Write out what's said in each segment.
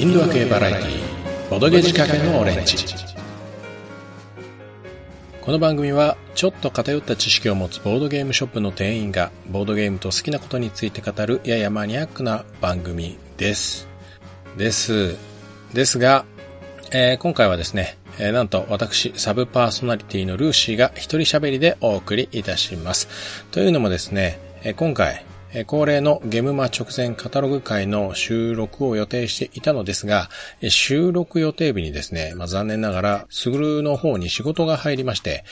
インドア系バラエティーボドゲ仕掛けのオレンジ。この番組はちょっと偏った知識を持つボードゲームショップの店員がボードゲームと好きなことについて語るややマニアックな番組です。です。ですが、えー今回はですね、えーなんと私サブパーソナリティのルーシーが一人喋りでお送りいたします。というのもですね、えー今回恒例のゲムマ直前カタログ会の収録を予定していたのですが、収録予定日にですね、まあ、残念ながら、スグルの方に仕事が入りまして、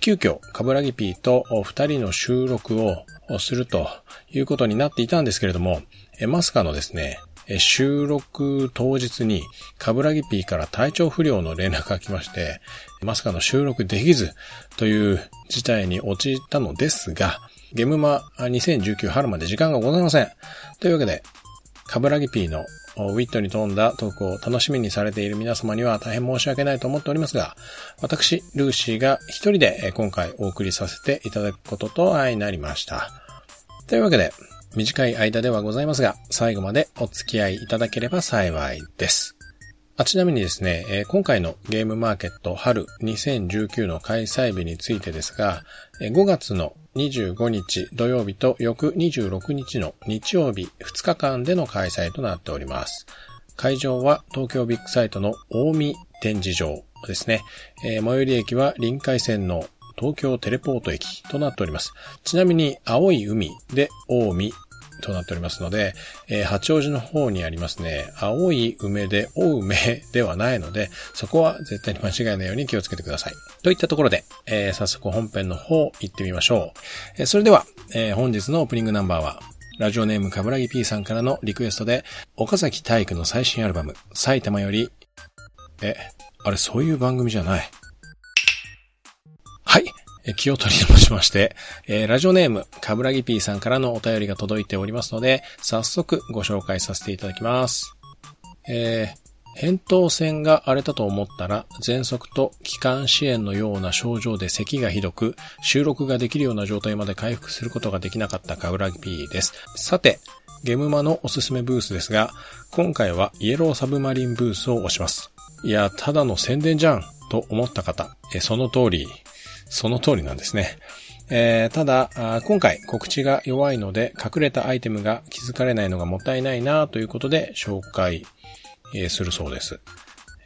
急遽、カブラギピーと二人の収録をするということになっていたんですけれども、えーまさかのですね、収録当日に、カブラギピーから体調不良の連絡が来まして、まさかの収録できずという事態に陥ったのですが、ゲムマ2019春まで時間がございません。というわけで、カブラギピーのウィットに富んだトークを楽しみにされている皆様には大変申し訳ないと思っておりますが、私、ルーシーが一人で今回お送りさせていただくことと相なりました。というわけで、短い間ではございますが、最後までお付き合いいただければ幸いです。あちなみにですね、今回のゲームマーケット春2019の開催日についてですが、えー5月の25日土曜日と翌26日の日曜日2日間での開催となっております。会場は東京ビッグサイトの大見展示場ですね。最寄り駅は臨海線の東京テレポート駅となっております。ちなみに青い海で大見となっておりますので、えー八王子の方にありますね、青い梅で青梅ではないので、そこは絶対に間違いないように気をつけてください。といったところで、えー早速本編の方行ってみましょう。えーそれでは、え本日のオープニングナンバーは、ラジオネームカブラギ P さんからのリクエストで、岡崎体育の最新アルバム、埼玉より、え、あれそういう番組じゃない。はい。気を取り直しまして、えーラジオネーム、かぶらぎ P さんからのお便りが届いておりますので、早速ご紹介させていただきます。えー扁桃腺が荒れたと思ったら、喘息と気管支炎のような症状で咳がひどく、収録ができるような状態まで回復することができなかったかぶらぎ P です。さて、ゲムマのおすすめブースですが、今回はイエローサブマリンブースを押します。いや、ただの宣伝じゃんと思った方、えその通り、その通りなんですね。えーただ、今回告知が弱いので隠れたアイテムが気づかれないのがもったいないなということで紹介、するそうです。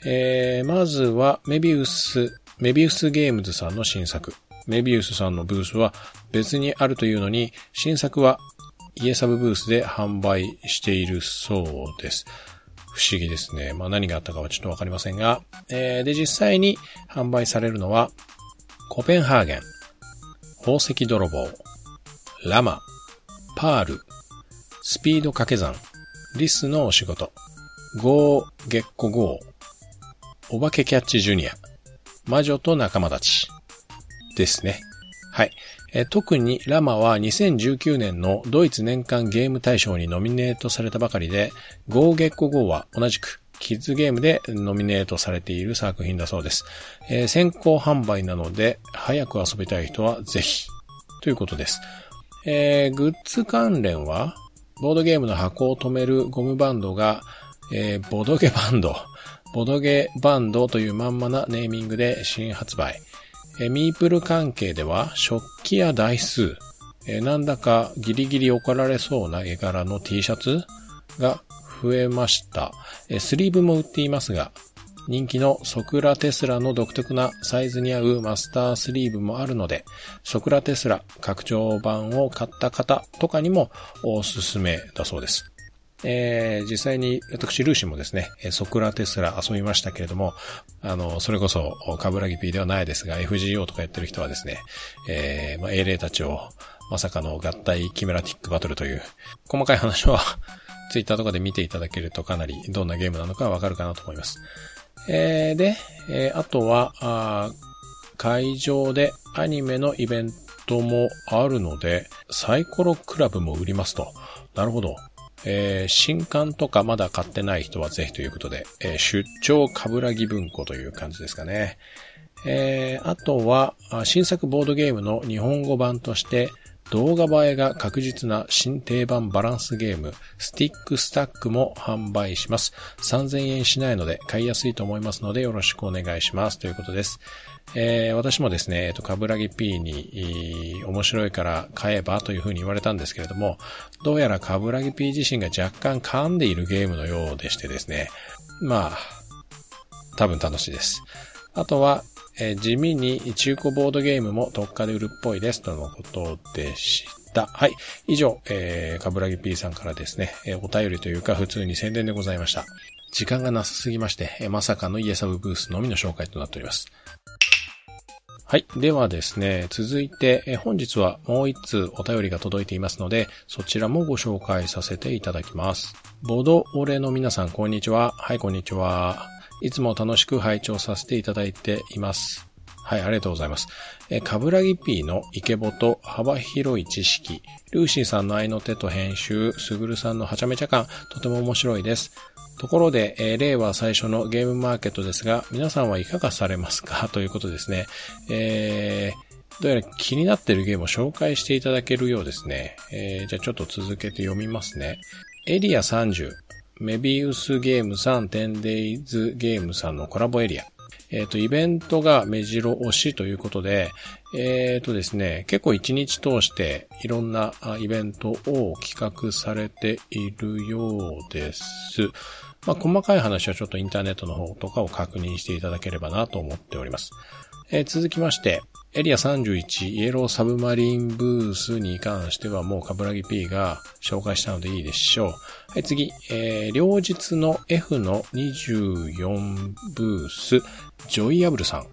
えーまずはメビウス、メビウスゲームズさんの新作。メビウスさんのブースは別にあるというのに、新作はイエサブブースで販売しているそうです。不思議ですね。まあ何があったかはちょっとわかりませんが、えーで、実際に販売されるのは、コペンハーゲン、宝石泥棒、ラマ、パール、スピード掛け算、リスのお仕事、ゴーゲッコゴー、お化けキャッチジュニア、魔女と仲間たち、ですね。はい。え特にラマは2019年のドイツ年間ゲーム大賞にノミネートされたばかりで、ゴーゲッコゴーは同じくキッズゲームでノミネートされている作品だそうです。えー先行販売なので、早く遊びたい人はぜひ、ということです。えーグッズ関連は、ボードゲームの箱を止めるゴムバンドが、えーボドゲバンド、ボドゲバンドというまんまなネーミングで新発売。えーミープル関係では食器や台数、えーなんだかギリギリ怒られそうな絵柄の T シャツが増えました。スリーブも売っていますが、人気のソクラテスラの独特なサイズに合うマスタースリーブもあるので、ソクラテスラ拡張版を買った方とかにもおすすめだそうです。えー実際に私、ルーシーもですね、ソクラテスラ遊びましたけれども、あの、それこそ、カブラギ P ではないですが、FGO とかやってる人はですね、えーまあ、英霊たちを、まさかの合体キメラティックバトルという、細かい話は、ツイッターとかで見ていただけるとかなりどんなゲームなのかわかるかなと思います。えーで、えーあとは、あ会場でアニメのイベントもあるので、サイコロクラブも売りますと。なるほど。えー新刊とかまだ買ってない人はぜひということで、えー出張かぶらぎ文庫という感じですかね。えーあとは、新作ボードゲームの日本語版として、動画映えが確実な新定番バランスゲーム、スティックスタックも販売します。3000円しないので買いやすいと思いますのでよろしくお願いします。ということです。えー、私もですね、えっと、カブラギ P に、面白いから買えばというふうに言われたんですけれども、どうやらカブラギ P 自身が若干噛んでいるゲームのようでしてですね、まあ、多分楽しいです。あとは、えー、地味に中古ボードゲームも特価で売るっぽいです。とのことでした。はい。以上、えー、かぶらぎ P さんからですね、えー、お便りというか普通に宣伝でございました。時間がなさすぎまして、えー、まさかのイエサブブースのみの紹介となっております。はい。ではですね、続いて、え本日はもう一通お便りが届いていますので、そちらもご紹介させていただきます。ボドオレの皆さん、こんにちは。はい、こんにちは。いつも楽しく拝聴させていただいています。はい、ありがとうございます。え、かぶらぎ P のイケボと幅広い知識、ルーシーさんの愛の手と編集、すぐるさんのはちゃめちゃ感、とても面白いです。ところで、えー、令和最初のゲームマーケットですが、皆さんはいかがされますか？ということですね。えー、どうやら気になっているゲームを紹介していただけるようですね。えー、じゃあちょっと続けて読みますね。エリア30、メビウスゲームさん、テンデイズゲームさんのコラボエリア。えっ、ー、と、イベントが目白押しということで、えっ、ー、とですね、結構一日通していろんなイベントを企画されているようです。まあ、細かい話はちょっとインターネットの方とかを確認していただければなと思っております。えー、続きまして、エリア31イエローサブマリンブースに関してはもうカブラギ P が紹介したのでいいでしょう。はい、次、えー、両日の F の24ブース、ジョイアブルさん。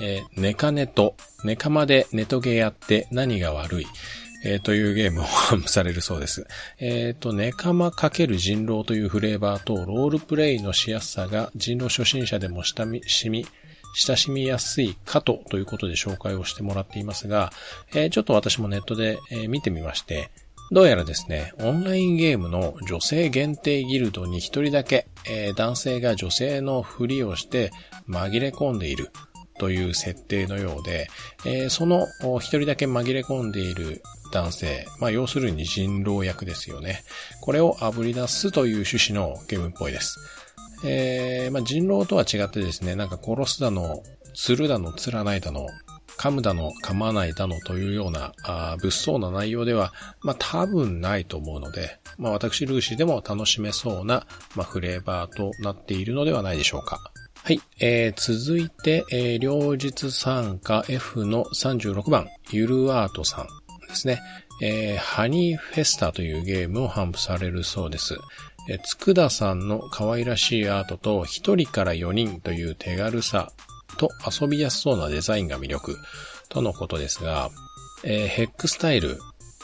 えー、ネカネト、ネカまでネトゲやって何が悪い？えー、というゲームを販売されるそうです。えっ、ー、と、ネカマ×人狼というフレーバーとロールプレイのしやすさが人狼初心者でも親しみ、親しみやすいかとということで紹介をしてもらっていますが、えー、ちょっと私もネットで、えー、見てみまして、どうやらですね、オンラインゲームの女性限定ギルドに一人だけ、えー、男性が女性のふりをして紛れ込んでいるという設定のようで、えー、その一人だけ紛れ込んでいる男性、まあ要するに人狼役ですよね。これを炙り出すという趣旨のゲームっぽいです。えー、まあ、人狼とは違ってですね、なんか殺すだの、釣るだの、釣らないだの、噛むだの、噛まないだのというような、あ物騒な内容では、まあ、多分ないと思うので、まあ、私、ルーシーでも楽しめそうな、まあ、フレーバーとなっているのではないでしょうか。はい。えー、続いて、えー、両日参加 F の36番、ゆるアートさんですね。えー、ハニーフェスタというゲームを頒布されるそうです。えつくださんの可愛らしいアートと一人から4人という手軽さと遊びやすそうなデザインが魅力とのことですが、えー、ヘックスタイル、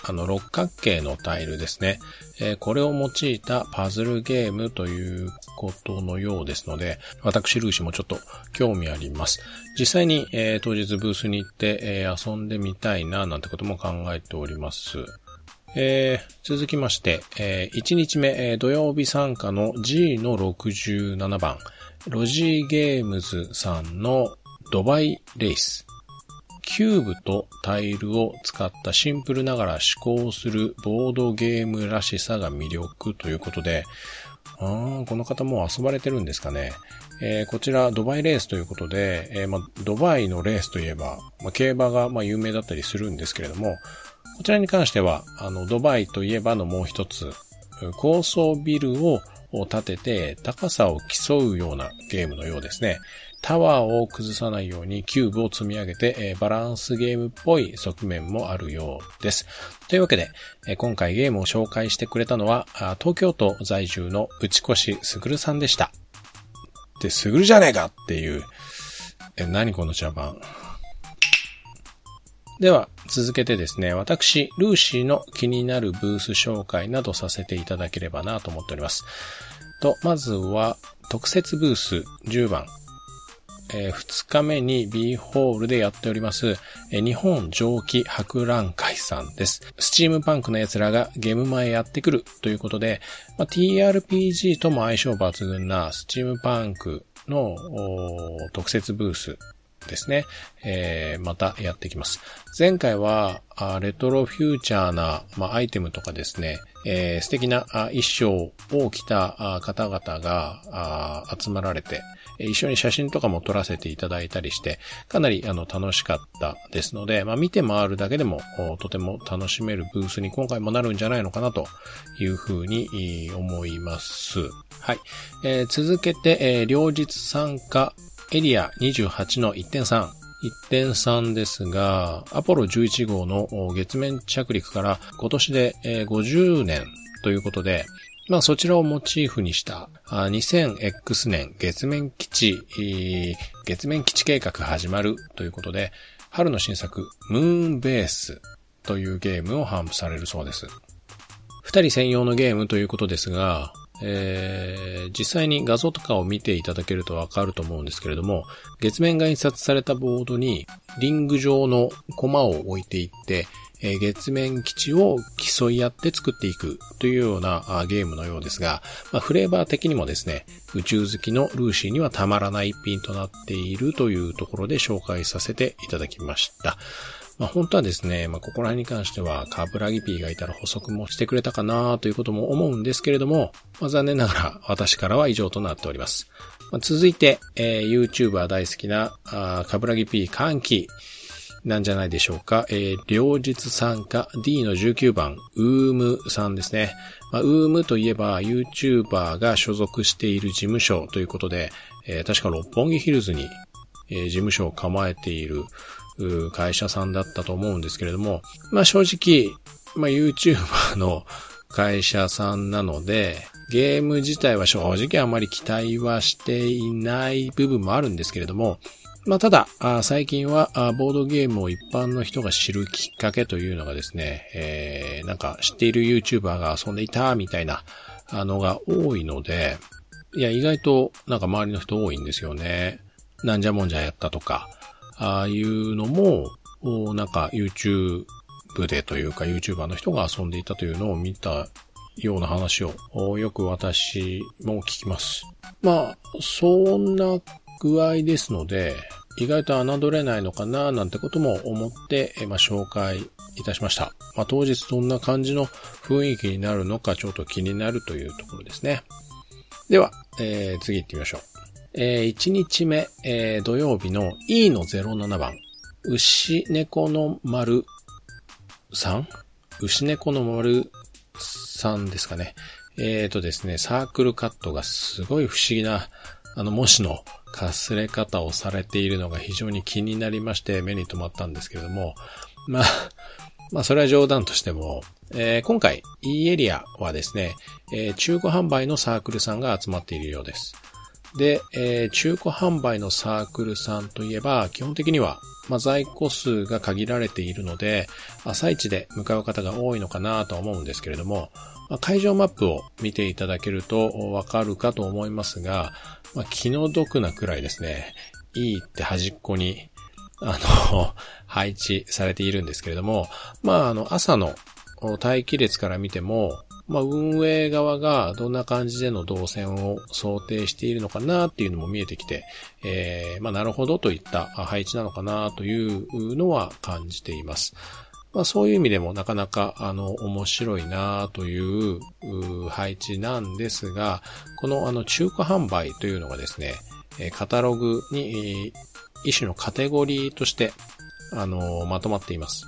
あの六角形のタイルですね、えー、これを用いたパズルゲームということのようですので、私ルーシもちょっと興味あります。実際に、えー、当日ブースに行って、え遊んでみたいななんてことも考えております。えー、続きまして、えー、1日目、えー、土曜日参加の G の67番、ロジーゲームズさんのドバイレース。キューブとタイルを使ったシンプルながら思考するボードゲームらしさが魅力ということで、あこの方も遊ばれてるんですかね。えー、こちらドバイレースということで、えーま、ドバイのレースといえば、ま、競馬がま有名だったりするんですけれども、こちらに関しては、あの、ドバイといえばのもう一つ、高層ビルを建てて高さを競うようなゲームのようですね。タワーを崩さないようにキューブを積み上げて、バランスゲームっぽい側面もあるようです。というわけで、今回ゲームを紹介してくれたのは、東京都在住の内越すぐるさんでした。で、すぐるじゃねえかっていう、え、何この茶番。では、続けてですね、私、ルーシーの気になるブース紹介などさせていただければなと思っております。と、まずは、特設ブース10番。えー、2日目に B ホールでやっております、えー、日本蒸気博覧会さんです。スチームパンクの奴らがゲムマやってくるということで、まあ、TRPG とも相性抜群なスチームパンクの特設ブースですね、えー、またやっていきます。前回は、レトロフューチャーな、まあ、アイテムとかですね、えー、素敵な衣装を着た方々が集まられて、一緒に写真とかも撮らせていただいたりして、かなりあの楽しかったですので、まあ、見て回るだけでもとても楽しめるブースに今回もなるんじゃないのかなというふうに思います。はい。えー、続けて、えー、両日参加エリア28の1.3。1.3ですが、アポロ11号の月面着陸から今年で50年ということで、まあそちらをモチーフにした 2000X 年月面基地、月面基地計画始まるということで、春の新作ムーンベースというゲームを頒布されるそうです。二人専用のゲームということですが、えー、実際に画像とかを見ていただけるとわかると思うんですけれども、月面が印刷されたボードにリング状のコマを置いていって、えー、月面基地を競い合って作っていくというようなゲームのようですが、まあ、フレーバー的にもですね、宇宙好きのルーシーにはたまらない一品となっているというところで紹介させていただきました。まあ、本当はですね、まあ、ここら辺に関しては、カブラギピーがいたら補足もしてくれたかなということも思うんですけれども、まあ、残念ながら私からは以上となっております。まあ、続いて、えー、YouTuber 大好きな、あカブラギピー歓喜。なんじゃないでしょうか。えー、両日参加 D の19番、ウームさんですね。まあ、ウームといえば YouTuber が所属している事務所ということで、えー、確か六本木ヒルズに、えー、事務所を構えている会社さんだったと思うんですけれども、まあ正直、まあ YouTuber の会社さんなので、ゲーム自体は正直あまり期待はしていない部分もあるんですけれども、まあ、ただ、最近はボードゲームを一般の人が知るきっかけというのがですね、えー、なんか知っている YouTuber が遊んでいたみたいなのが多いので、いや、意外となんか周りの人多いんですよね。なんじゃもんじゃやったとか、ああいうのも、なんか YouTube でというか YouTuber の人が遊んでいたというのを見たような話をよく私も聞きます。まあ、そんな具合ですので、意外と侮れないのかななんてことも思って、まあ、紹介いたしました。まあ、当日どんな感じの雰囲気になるのかちょっと気になるというところですね。では、えー、次行ってみましょう。えー、1日目、えー、土曜日の E の07番、牛猫の丸さん？牛猫の丸さんですかね。えーとですね、サークルカットがすごい不思議な、あの、文字のかすれ方をされているのが非常に気になりまして目に留まったんですけれども、まあ、まあ、それは冗談としても、えー、今回 E エリアはですね、えー、中古販売のサークルさんが集まっているようです。で、えー、中古販売のサークルさんといえば、基本的には、まあ、在庫数が限られているので、朝一で向かう方が多いのかなと思うんですけれども、まあ、会場マップを見ていただけるとわかるかと思いますが、まあ、気の毒なくらいですね、いいって端っこに、あの、配置されているんですけれども、まあ、あの、朝の待機列から見ても、まあ、運営側がどんな感じでの動線を想定しているのかなっていうのも見えてきて、えー、まあ、なるほどといった配置なのかなというのは感じています。まあ、そういう意味でもなかなかあの面白いなという配置なんですが、このあの中古販売というのがですね、カタログに一種のカテゴリーとしてあのまとまっています。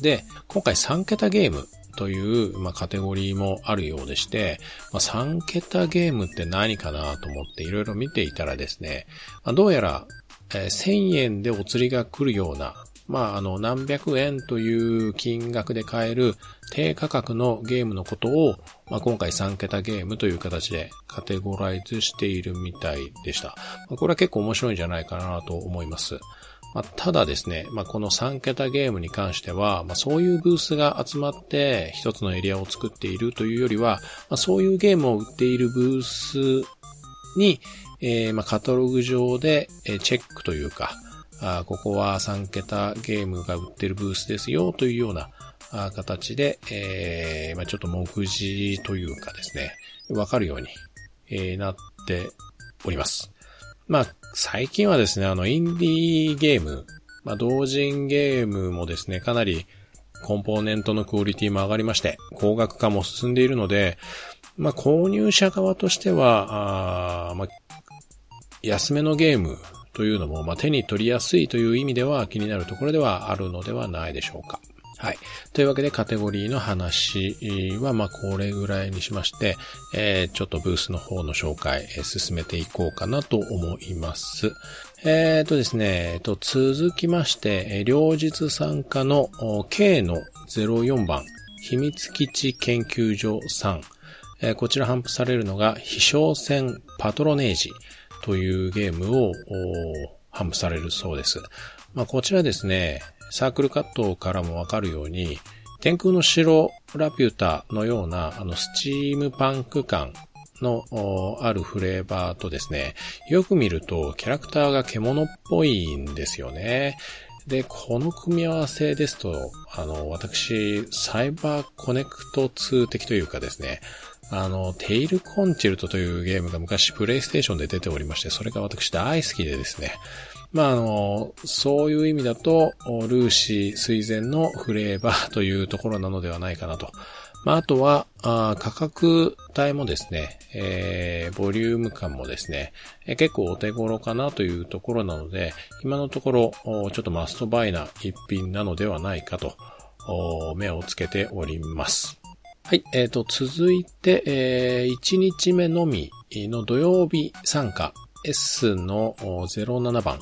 で、今回3桁ゲームという、まあ、カテゴリーもあるようでして、まあ、3桁ゲームって何かなと思っていろいろ見ていたらですね、まあ、どうやら、えー、1000円でお釣りが来るような、まあ、あの、何百円という金額で買える低価格のゲームのことを、まあ、今回3桁ゲームという形でカテゴライズしているみたいでした。まあ、これは結構面白いんじゃないかなと思います。まあ、ただですね、まあ、この3桁ゲームに関しては、まあ、そういうブースが集まって一つのエリアを作っているというよりは、まあ、そういうゲームを売っているブースに、えー、まあ、カタログ上で、チェックというか、あここは3桁ゲームが売ってるブースですよというような形で、えー、まあ、ちょっと目次というかですね、わかるように、え、なっております。まあ、最近はですね、あの、インディーゲーム、まあ、同人ゲームもですね、かなりコンポーネントのクオリティも上がりまして、高額化も進んでいるので、まあ、購入者側としては、あまあ、安めのゲームというのも、まあ、手に取りやすいという意味では気になるところではあるのではないでしょうか。はい。というわけでカテゴリーの話は、まあ、これぐらいにしまして、えー、ちょっとブースの方の紹介、えー、進めていこうかなと思います。えーとですね、えっと、続きまして、えー、両日参加の K の04番、秘密基地研究所3、えー、こちら頒布されるのが、飛翔戦パトロネージというゲームを頒布されるそうです。まあ、こちらですね、サークルカットからもわかるように、天空の城ラピュタのような、あの、スチームパンク感のあるフレーバーとですね、よく見るとキャラクターが獣っぽいんですよね。で、この組み合わせですと、あの、私、サイバーコネクト2的というかですね、あの、テイルコンチェルトというゲームが昔プレイステーションで出ておりまして、それが私大好きでですね、まあ、あの、そういう意味だと、ルーシー水前のフレーバーというところなのではないかなと。まあ、あとは、あ価格帯もですね、えー、ボリューム感もですね、えー、結構お手頃かなというところなので、今のところ、ちょっとマストバイな一品なのではないかと、目をつけております。はい、えーと、続いて、えー、1日目のみの土曜日参加 S の07番、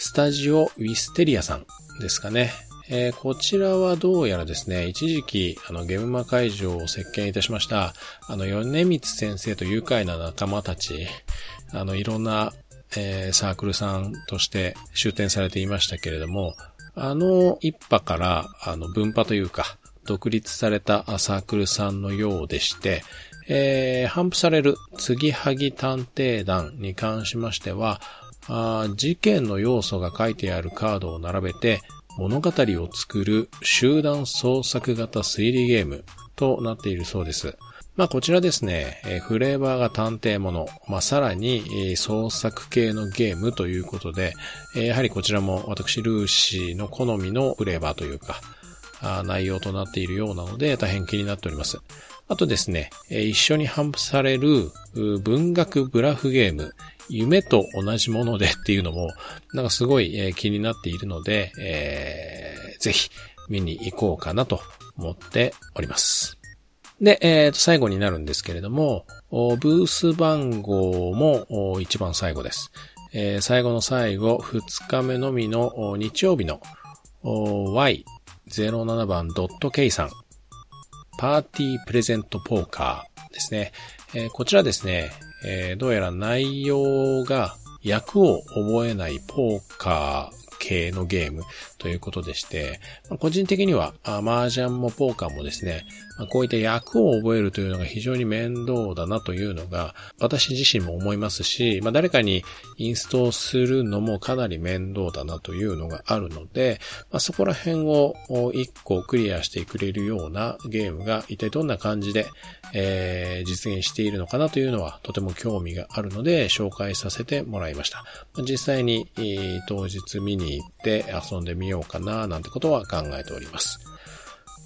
スタジオウィステリアさんですかね。えー、こちらはどうやらですね、一時期、あの、ゲームマ会場を席巻いたしました、あの、米光先生と愉快な仲間たち、あの、いろんな、えー、サークルさんとして出展されていましたけれども、あの一派から、あの、分派というか、独立されたサークルさんのようでして、えー、頒布される、継ぎはぎ探偵団に関しましては、あ事件の要素が書いてあるカードを並べて物語を作る集団創作型推理ゲームとなっているそうです。まあこちらですね、えフレーバーが探偵もの、まあさらに、え創作系のゲームということで、えやはりこちらも私ルーシーの好みのフレーバーというか、あ内容となっているようなので大変気になっております。あとですね、一緒に頒布される文学ブラフゲーム、夢と同じものでっていうのも、なんかすごい、気になっているので、えー、ぜひ見に行こうかなと思っております。で、えー、と最後になるんですけれども、ブース番号も一番最後です。えー、最後の最後、2日目のみの日曜日の Y07 番 .K さん、パーティープレゼントポーカーですね。えー、こちらですね、えー、どうやら内容が役を覚えないポーカー系のゲームということでして、個人的には、麻雀もポーカーもですね、こういった役を覚えるというのが非常に面倒だなというのが、私自身も思いますし、まあ、誰かにインストールするのもかなり面倒だなというのがあるので、まあ、そこら辺を一個クリアしてくれるようなゲームが一体どんな感じで、えー、実現しているのかなというのはとても興味があるので紹介させてもらいました。実際に、当日見に行って遊んでみようかななんてことは考えております。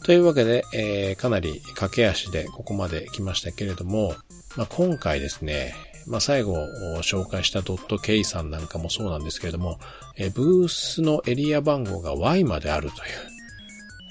というわけで、えー、かなり駆け足でここまで来ましたけれども、まあ、今回ですね、まあ、最後紹介したドット K さんなんかもそうなんですけれども、えー、ブースのエリア番号が Y まであるという。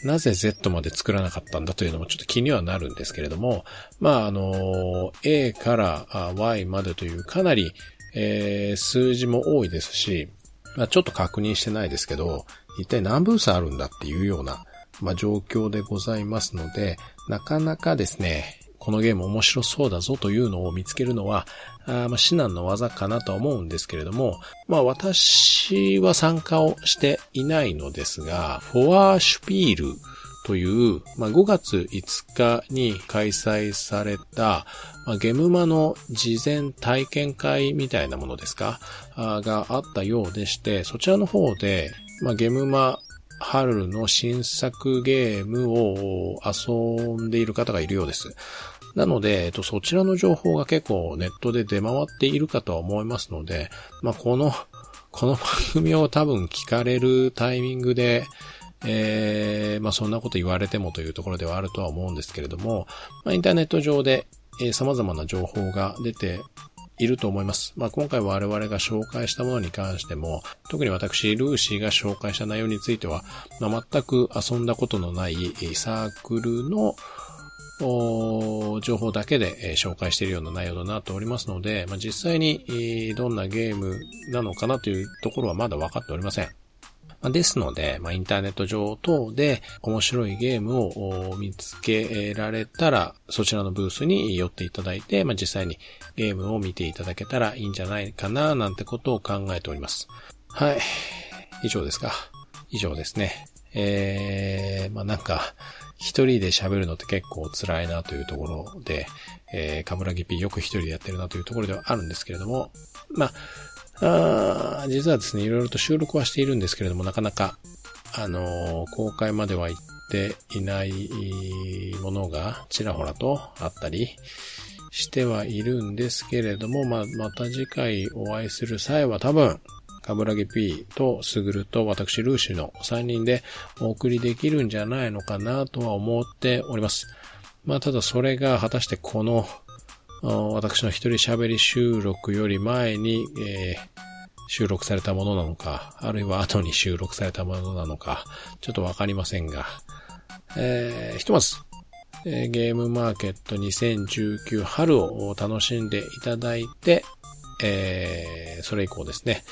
なぜ Z まで作らなかったんだというのもちょっと気にはなるんですけれども、まあ、あの、A から Y までというかなり、えー、数字も多いですし、まあ、ちょっと確認してないですけど、一体何ブースあるんだっていうような、まあ、状況でございますので、なかなかですね、このゲーム面白そうだぞというのを見つけるのは、あま、至難の技かなと思うんですけれども、まあ私は参加をしていないのですが、フォアシュピールという、まあ、5月5日に開催された、まあ、ゲムマの事前体験会みたいなものですか？があったようでして、そちらの方で、まあ、ゲムマ春の新作ゲームを遊んでいる方がいるようです。なので、えっと、そちらの情報が結構ネットで出回っているかとは思いますので、まあ、この、この番組を多分聞かれるタイミングで、えー、まあ、そんなこと言われてもというところではあるとは思うんですけれども、まあ、インターネット上で、えー、様々な情報が出ていると思います。まあ、今回我々が紹介したものに関しても、特に私、ルーシーが紹介した内容については、まあ、全く遊んだことのないサークルの情報だけで紹介しているような内容となっておりますので、まあ、実際にどんなゲームなのかなというところはまだ分かっておりません。ですので、まあ、インターネット上等で面白いゲームを見つけられたら、そちらのブースに寄っていただいて、まあ、実際にゲームを見ていただけたらいいんじゃないかな、なんてことを考えております。はい。以上ですか。以上ですね。えー、まあ、なんか、一人で喋るのって結構辛いなというところで、えー、カムラギピーよく一人でやってるなというところではあるんですけれども、まあ、あ実はですね、いろいろと収録はしているんですけれども、なかなか、あのー、公開までは行っていないものがちらほらとあったりしてはいるんですけれども、ま、また次回お会いする際は多分、カブラギ P とスグルと私ルーシュの3人でお送りできるんじゃないのかなとは思っております。まあただそれが果たしてこの私の一人喋り収録より前に、えー、収録されたものなのか、あるいは後に収録されたものなのか、ちょっとわかりませんが、えー、ひとまず、えー、ゲームマーケット2019春を楽しんでいただいて、えー、それ以降ですね、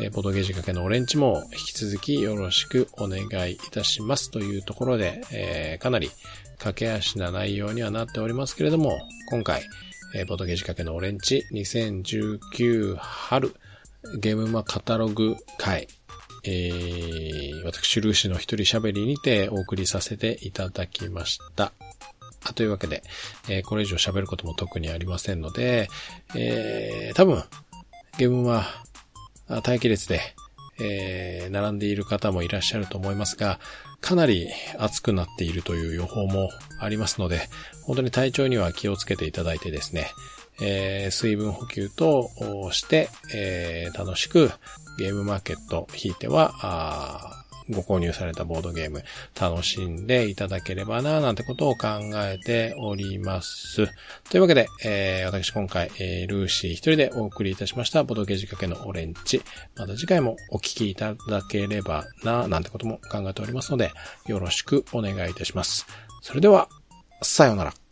えー、ボドゲージ掛けのオレンジも引き続きよろしくお願いいたします。というところで、えー、かなり駆け足な内容にはなっておりますけれども、今回、えー、ボトゲージ掛けのオレンジ。2019春。ゲームマカタログ会、えー、私、ルーシの一人喋りにてお送りさせていただきました。あというわけで、えー、これ以上喋ることも特にありませんので、えー、多分、ゲームは待機列で、えー、並んでいる方もいらっしゃると思いますが、かなり暑くなっているという予報もありますので、本当に体調には気をつけていただいてですね、えー、水分補給として、えー、楽しくゲームマーケット引いては、ご購入されたボードゲーム楽しんでいただければな、なんてことを考えております。というわけで、えー、私今回、えー、ルーシー一人でお送りいたしましたボードゲージ掛けのオレンジ。また次回もお聞きいただければな、なんてことも考えておりますので、よろしくお願いいたします。それでは、さようなら。